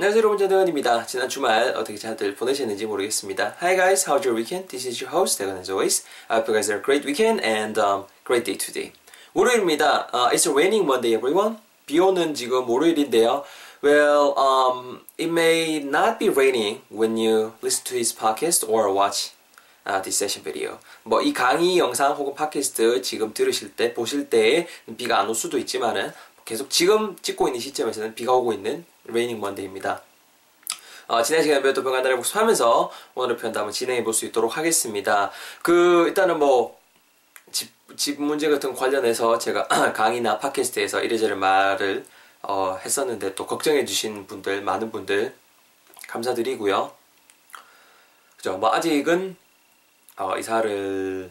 안녕하세요 여러분 전대건입니다. 지난 주말 어떻게 잘들 보내셨는지 모르겠습니다. Hi guys, how's your weekend? This is your host 대건 as always. I hope you guys had a great weekend and um, great day today. 월요일입니다. Uh, it's a raining Monday everyone. 비 오는 지금 월요일인데요. Well, um, it may not be raining when you listen to this podcast or watch uh, this session video. 뭐 이 강의 영상 혹은 팟캐스트 지금 들으실 때 보실 때 비가 안 올 수도 있지만은 계속 지금 찍고 있는 시점에서는 비가 오고 있는 Raining Monday입니다. 어, 지난 시간에 배웠던 표현들을 복습하면서 오늘의 표현도 한번 진행해 볼 수 있도록 하겠습니다. 그 일단은 뭐 집, 집 문제 같은 관련해서 제가 강의나 팟캐스트에서 이래저래 말을 어, 했었는데 또 걱정해 주신 분들 많은 분들 감사드리고요. 그죠? 뭐 아직은 어, 이사를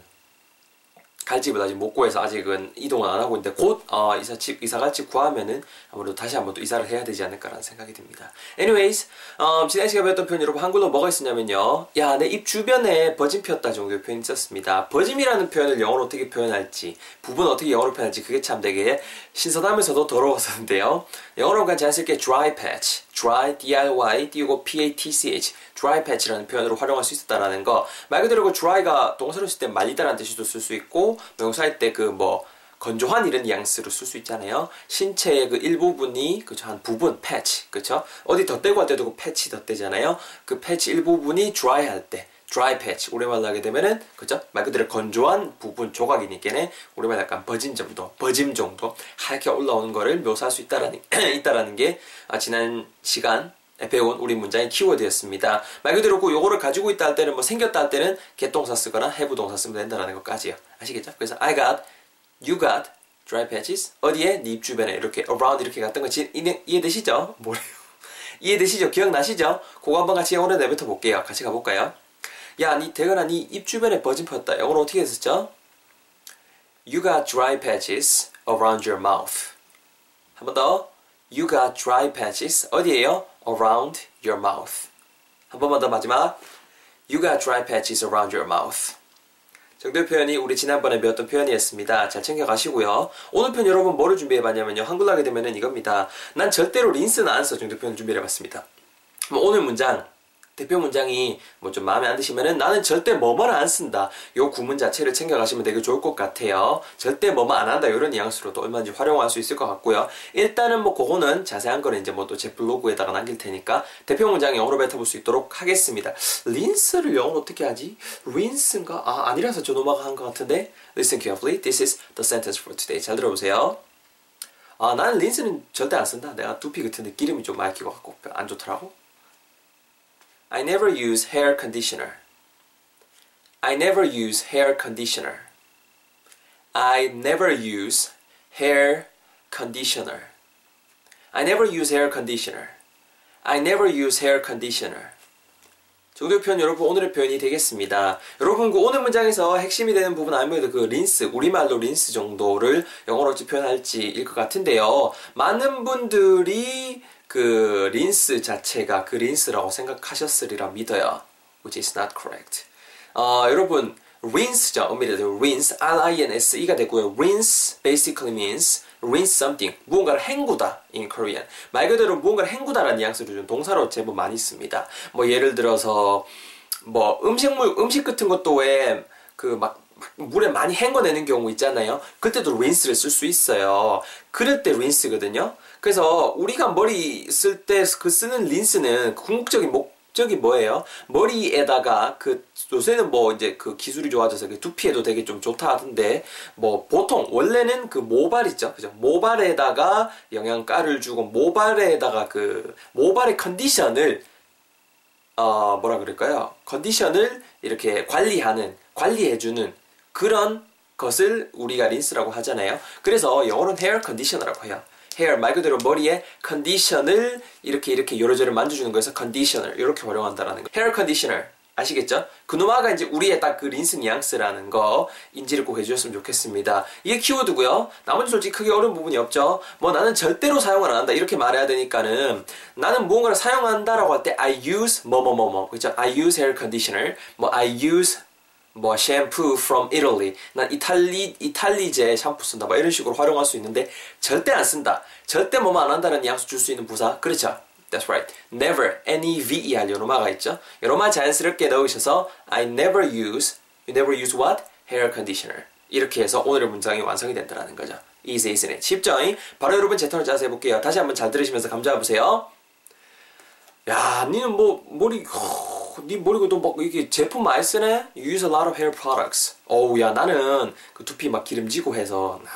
갈 집을 아직 못 구해서 아직은 이동을 안 하고 있는데 곧 어, 이사 집 이사 갈집 구하면은 아무래도 다시 한번 또 이사를 해야 되지 않을까라는 생각이 듭니다. Anyways, 음, 지난 시간에 배웠던 표현 여러분 한글로 뭐가 있었냐면요. 야, 내 입 주변에 버짐 피었다 정도의 표현이 있었습니다. 버짐이라는 표현을 영어로 어떻게 표현할지, 부분 어떻게 영어로 표현할지 그게 참 되게 신선하면서도 더러웠었는데요. 영어로 그냥 자연스럽게 dry patch, dry, D-R-Y, 띄우고 P-A-T-C-H, dry patch라는 표현으로 활용할 수 있었다라는 거. 말 그대로 그 dry가 동사로 쓸 때 말리다라는 뜻으로 쓸수 있고, 명사할 때그 뭐, 건조한 이런 뉘앙스로 쓸 수 있잖아요. 신체의 그 일부분이 그죠 한 부분 패치 그죠 어디 덧대고 할 때도 그 패치 덧대잖아요. 그 패치 일부분이 dry 할 때 dry patch 오랜만에 하게 되면은 그죠 말 그대로 건조한 부분 조각이니까는 오랜만에 약간 버짐 정도 버짐 정도 하얗게 올라오는 거를 묘사할 수 있다라는 있다라는 게 아, 지난 시간 배운 우리 문장의 키워드였습니다. 말 그대로 그 요거를 가지고 있다 할 때는 뭐 생겼다 할 때는 개동사 쓰거나 해부 동사 쓰면 된다라는 것까지요. 아시겠죠? 그래서 I got You got dry patches. 어디에? 네 입 주변에 이렇게 around 이렇게 갔던 거 이해, 이해되시죠? 뭐래요? 이해되시죠? 기억나시죠? 그거 한번 같이 영어로 내뱉어 볼게요. 같이 가볼까요? 야, 니 대건아, 니 입 주변에 버짐 폈다. 영어로 어떻게 했었죠? You got dry patches around your mouth. 한 번 더. You got dry patches. 어디에요? Around your mouth. 한 번만 더 마지막. You got dry patches around your mouth. 정도의 표현이 우리 지난번에 배웠던 표현이었습니다. 잘 챙겨가시고요. 오늘 편 여러분 뭐를 준비해봤냐면요. 한글로 하게 되면 이겁니다. 난 절대로 린스는 안 써. 정도 표현 준비해봤습니다. 뭐 오늘 문장 대표 문장이 뭐 좀 마음에 안 드시면은 나는 절대 뭐뭐를 안 쓴다. 요 구문 자체를 챙겨가시면 되게 좋을 것 같아요. 절대 뭐뭐 안 한다. 이런 뉘앙스로도 얼마든지 활용할 수 있을 것 같고요. 일단은 뭐 그거는 자세한 거는 이제 뭐 또 제 블로그에다가 남길 테니까 대표 문장 영어로 뱉어볼 수 있도록 하겠습니다. 린스를 영어로 어떻게 하지? 린스인가? 아, 아니라서 저 넘어간 것 같은데. Listen carefully. This is the sentence for today. 잘 들어보세요. 아, 나는 린스는 절대 안 쓴다. 내가 두피 같은데 기름이 좀 많이 끼고 갖고 안 좋더라고. I never use hair conditioner. I never use hair conditioner. I never use hair conditioner. I never use hair conditioner. I never use hair conditioner. 정도의 표현 여러분 오늘의 표현이 되겠습니다. 여러분 그 오늘 문장에서 핵심이 되는 부분 아무래도 그 린스 우리말로 린스 정도를 영어로 어찌 표현할지일 것 같은데요. 많은 분들이 그 린스 자체가 그 린스라고 생각하셨으리라 믿어요. Which is not correct. 어, 여러분 rinse죠. 엄밀히도 rinse, R-I-N-S-E가 되고요. rinse basically means rinse something. 무언가를 헹구다 in Korean. 말 그대로 무언가를 헹구다라는 뉘앙스를 좀 동사로 제법 많이 씁니다. 뭐 예를 들어서 뭐 음식물 음식 같은 것도 왜 그막 물에 많이 헹궈내는 경우 있잖아요. 그때도 rinse를 쓸 수 있어요. 그럴 때 rinse거든요. 그래서 우리가 머리 쓸 때 그 쓰는 린스는 궁극적인 목적이 뭐예요? 머리에다가 그 요새는 뭐 이제 그 기술이 좋아져서 그 두피에도 되게 좀 좋다 하던데 뭐 보통 원래는 그 모발 있죠 그죠 모발에다가 영양가를 주고 모발에다가 그 모발의 컨디션을 어 뭐라 그럴까요 컨디션을 이렇게 관리하는 관리해주는 그런 것을 우리가 린스라고 하잖아요 그래서 영어로는 hair conditioner라고 해요 hair 말 그대로 머리에 컨디션을 이렇게 이렇게 요러저러 만져주는 거에서 conditioner 이렇게 활용한다라는 거. hair conditioner 아시겠죠? 그놈아가 이제 우리의 딱 그 린스 뉘앙스라는 거 인지를 꼭 해주셨으면 좋겠습니다. 이게 키워드고요. 나머지 솔직히 크게 어려운 부분이 없죠. 뭐 나는 절대로 사용을 안 한다 이렇게 말해야 되니까는 나는 무언가를 사용한다라고 할 때 I use 뭐뭐뭐뭐 그죠? I use hair conditioner 뭐 I use 뭐 샴푸 from Italy 난 이탈리 이탈리제 샴푸 쓴다 뭐 이런 식으로 활용할 수 있는데 절대 안 쓴다 절대 뭐만 안 한다는 뉘앙스 줄수 있는 부사 그렇죠 That's right. Never, N-E-V-E-R 요로마가 있죠. 요로마 자연스럽게 넣으셔서 I never use, you never use what? Hair conditioner. 이렇게 해서 오늘의 문장이 완성이 된다는 거죠. easy, isn't it? 쉽죠? 바로 여러분 제 턴을 짜서 해볼게요. 다시 한번 잘 들으시면서 감자해 보세요. 야, 니는 뭐 머리, 허, 니 머리도 막 이게 제품 많이 쓰네? You use a lot of hair products. 어우, 야, 나는 그 두피 막 기름지고 해서 아,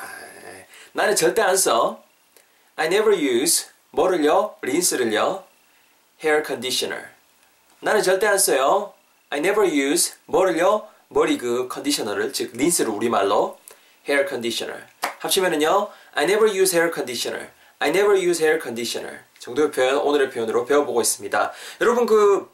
나는 절대 안 써. I never use 뭐를요? 린스를요? hair conditioner. 나는 절대 안 써요. I never use 뭐를요? 머리 그 컨디셔너를 즉 린스를 우리말로 hair conditioner. 합치면은요. I never use hair conditioner. I never use hair conditioner. 정도의 표현 오늘의 표현으로 배워보고 있습니다. 여러분 그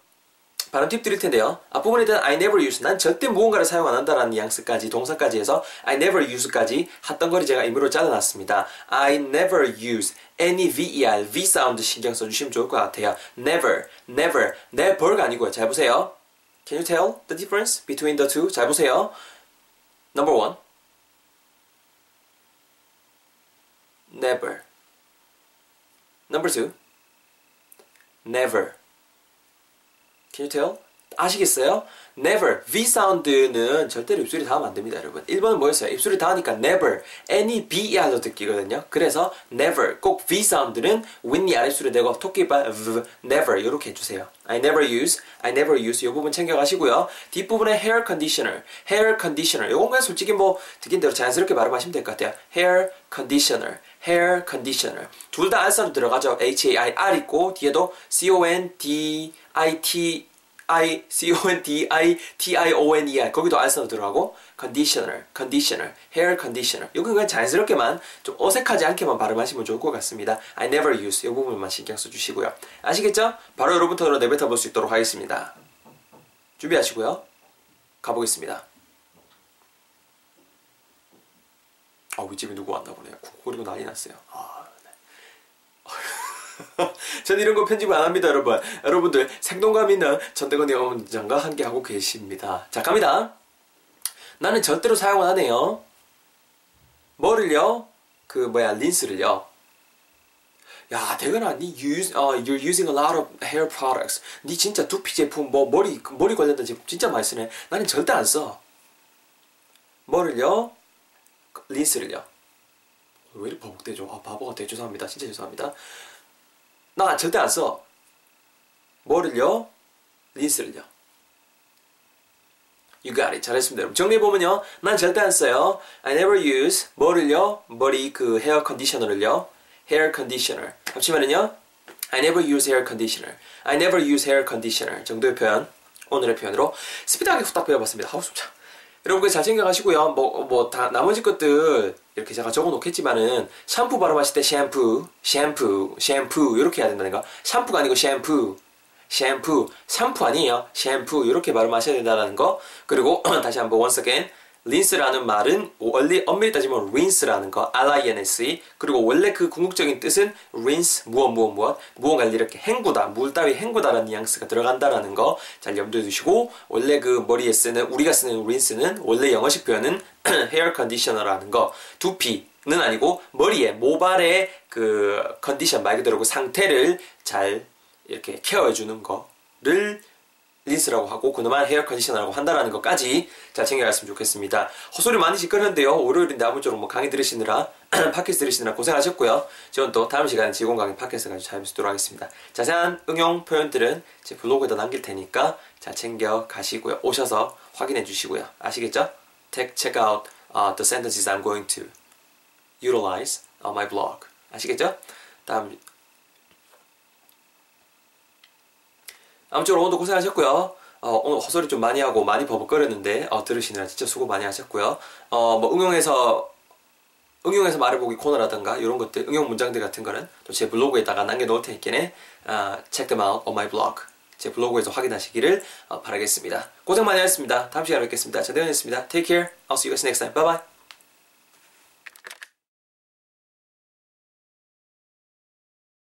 발음 팁 드릴 텐데요. 앞부분에 대한 I never use, 난 절대 무언가를 사용 안 한다라는 뉘앙스까지 동사까지 해서 I never use까지 핫덩거리 제가 임의로 잘라놨습니다. I never use any ver, v 사운드 신경 써주시면 좋을 것 같아요. never, never, never가 아니고요. 잘 보세요. Can you tell the difference between the two? 잘 보세요. Number one. Never. Number two. Never. Can you tell? 아시겠어요? never, V 사운드는 절대로 입술이 닿으면 안 됩니다, 여러분. 1번은 뭐였어요? 입술이 닿으니까 never, any BER로 듣기거든요. 그래서 never, 꼭 V 사운드는 윗니 아랫술을 내고 토끼발 v, never 이렇게 해 주세요. I never use, I never use 이 부분 챙겨 가시고요. 뒷부분에 hair conditioner, hair conditioner 이건 그냥 솔직히 뭐 듣긴 대로 자연스럽게 발음하시면 될 것 같아요. hair conditioner, hair conditioner 둘 다 알사로 들어가죠. H-A-I-R 있고 뒤에도 C-O-N-D-I-T I C O N D I T I O N E R 거기도 알사도 들어가고 conditioner, conditioner, hair conditioner. 이건 그냥 자연스럽게만 좀 어색하지 않게만 발음하시면 좋을 것 같습니다. I never use 이 부분만 신경 써주시고요. 아시겠죠? 바로 여러분 턴으로 내뱉어 볼 수 있도록 하겠습니다. 준비하시고요. 가보겠습니다. 아, 우리 집에 누구 왔나 보네요. 그리고 난리 났어요. 아, 네. 전 이런 거 편집 안 합니다, 여러분. 여러분들 생동감 있는 전대건의 원장과 함께 하고 계십니다. 자, 갑니다. 나는 절대로 사용 안 해요. 뭐를요? 그 뭐야 린스를요. 야, 대건아, 니 use, uh, you're using a lot of hair products. 니 진짜 두피 제품, 뭐 머리 머리 관련된 제품 진짜 많이 쓰네. 나는 절대 안 써. 뭐를요? 린스를요. 왜 이렇게 버벅대죠? 아, 바보 같아. 죄송합니다. 진짜 죄송합니다. 나 절대 안 써. 뭐를요? 린스를요. You got it. 잘했습니다. 여러분. 정리해보면요. 난 절대 안 써요. I never use 뭐를요? 머리 그 헤어 컨디셔너를요. hair conditioner. 합치면은요. I never use hair conditioner. I never use hair conditioner. 정도의 표현. 오늘의 표현으로 스피드하게 후딱 배워봤습니다. 하우 숨차. 여러분 잘 챙겨가시고요. 뭐 뭐 다 나머지 것들 이렇게 제가 적어 놓겠지만은 샴푸 발음하실 때 샴푸, 샴푸, 샴푸 이렇게 해야 된다는 거. 샴푸가 아니고 샴푸, 샴푸, 샴푸 아니에요. 샴푸 이렇게 발음하셔야 된다는 거. 그리고 다시 한번 once again 린스라는 말은 원래 엄밀히 따지면 rinse라는 거, R-I-N-S-E 그리고 원래 그 궁극적인 뜻은 rinse, 무엇 무엇 무엇. 무언가를 이렇게 헹구다, 물 따위 헹구다라는 뉘앙스가 들어간다라는 거 잘 염두에 두시고 원래 그 머리에 쓰는 우리가 쓰는 rinse는 원래 영어식 표현은 hair conditioner라는 거. 두피 는 아니고 머리에 모발의 그 컨디션 말 그대로 그 상태를 잘 이렇게 케어해 주는 거를 린스라고 하고 그놈만 헤어 컨디셔너라고 한다라는 것까지 잘 챙겨갔으면 좋겠습니다. 헛소리 많이 시끄러운데요. 월요일인데 아무쪼록 뭐 강의 들으시느라 팟캐스트 들으시느라 고생하셨고요. 저는 또 다음 시간에 지공 강의 팟캐스트 가지고 찾아뵙도록 하겠습니다. 자세한 응용 표현들은 제 블로그에다 남길 테니까 잘 챙겨 가시고요. 오셔서 확인해 주시고요. 아시겠죠? Check, check out uh, the sentences I'm going to utilize on my blog. 아시겠죠? 다음 아무쪼록 오늘도 고생하셨고요. 어, 오늘 헛소리 좀 많이 하고 많이 버벅거렸는데 어, 들으시느라 진짜 수고 많이 하셨고요. 어, 뭐 응용해서 응용해서 말해보기 코너라든가 이런 것들 응용 문장들 같은 거는 또 제 블로그에다가 남겨놓을 테니까 어, check them out on my blog 제 블로그에서 확인하시기를 어, 바라겠습니다. 고생 많이 하셨습니다. 다음 시간에 뵙겠습니다. 전대현이었습니다. Take care. I'll see you guys next time. Bye bye.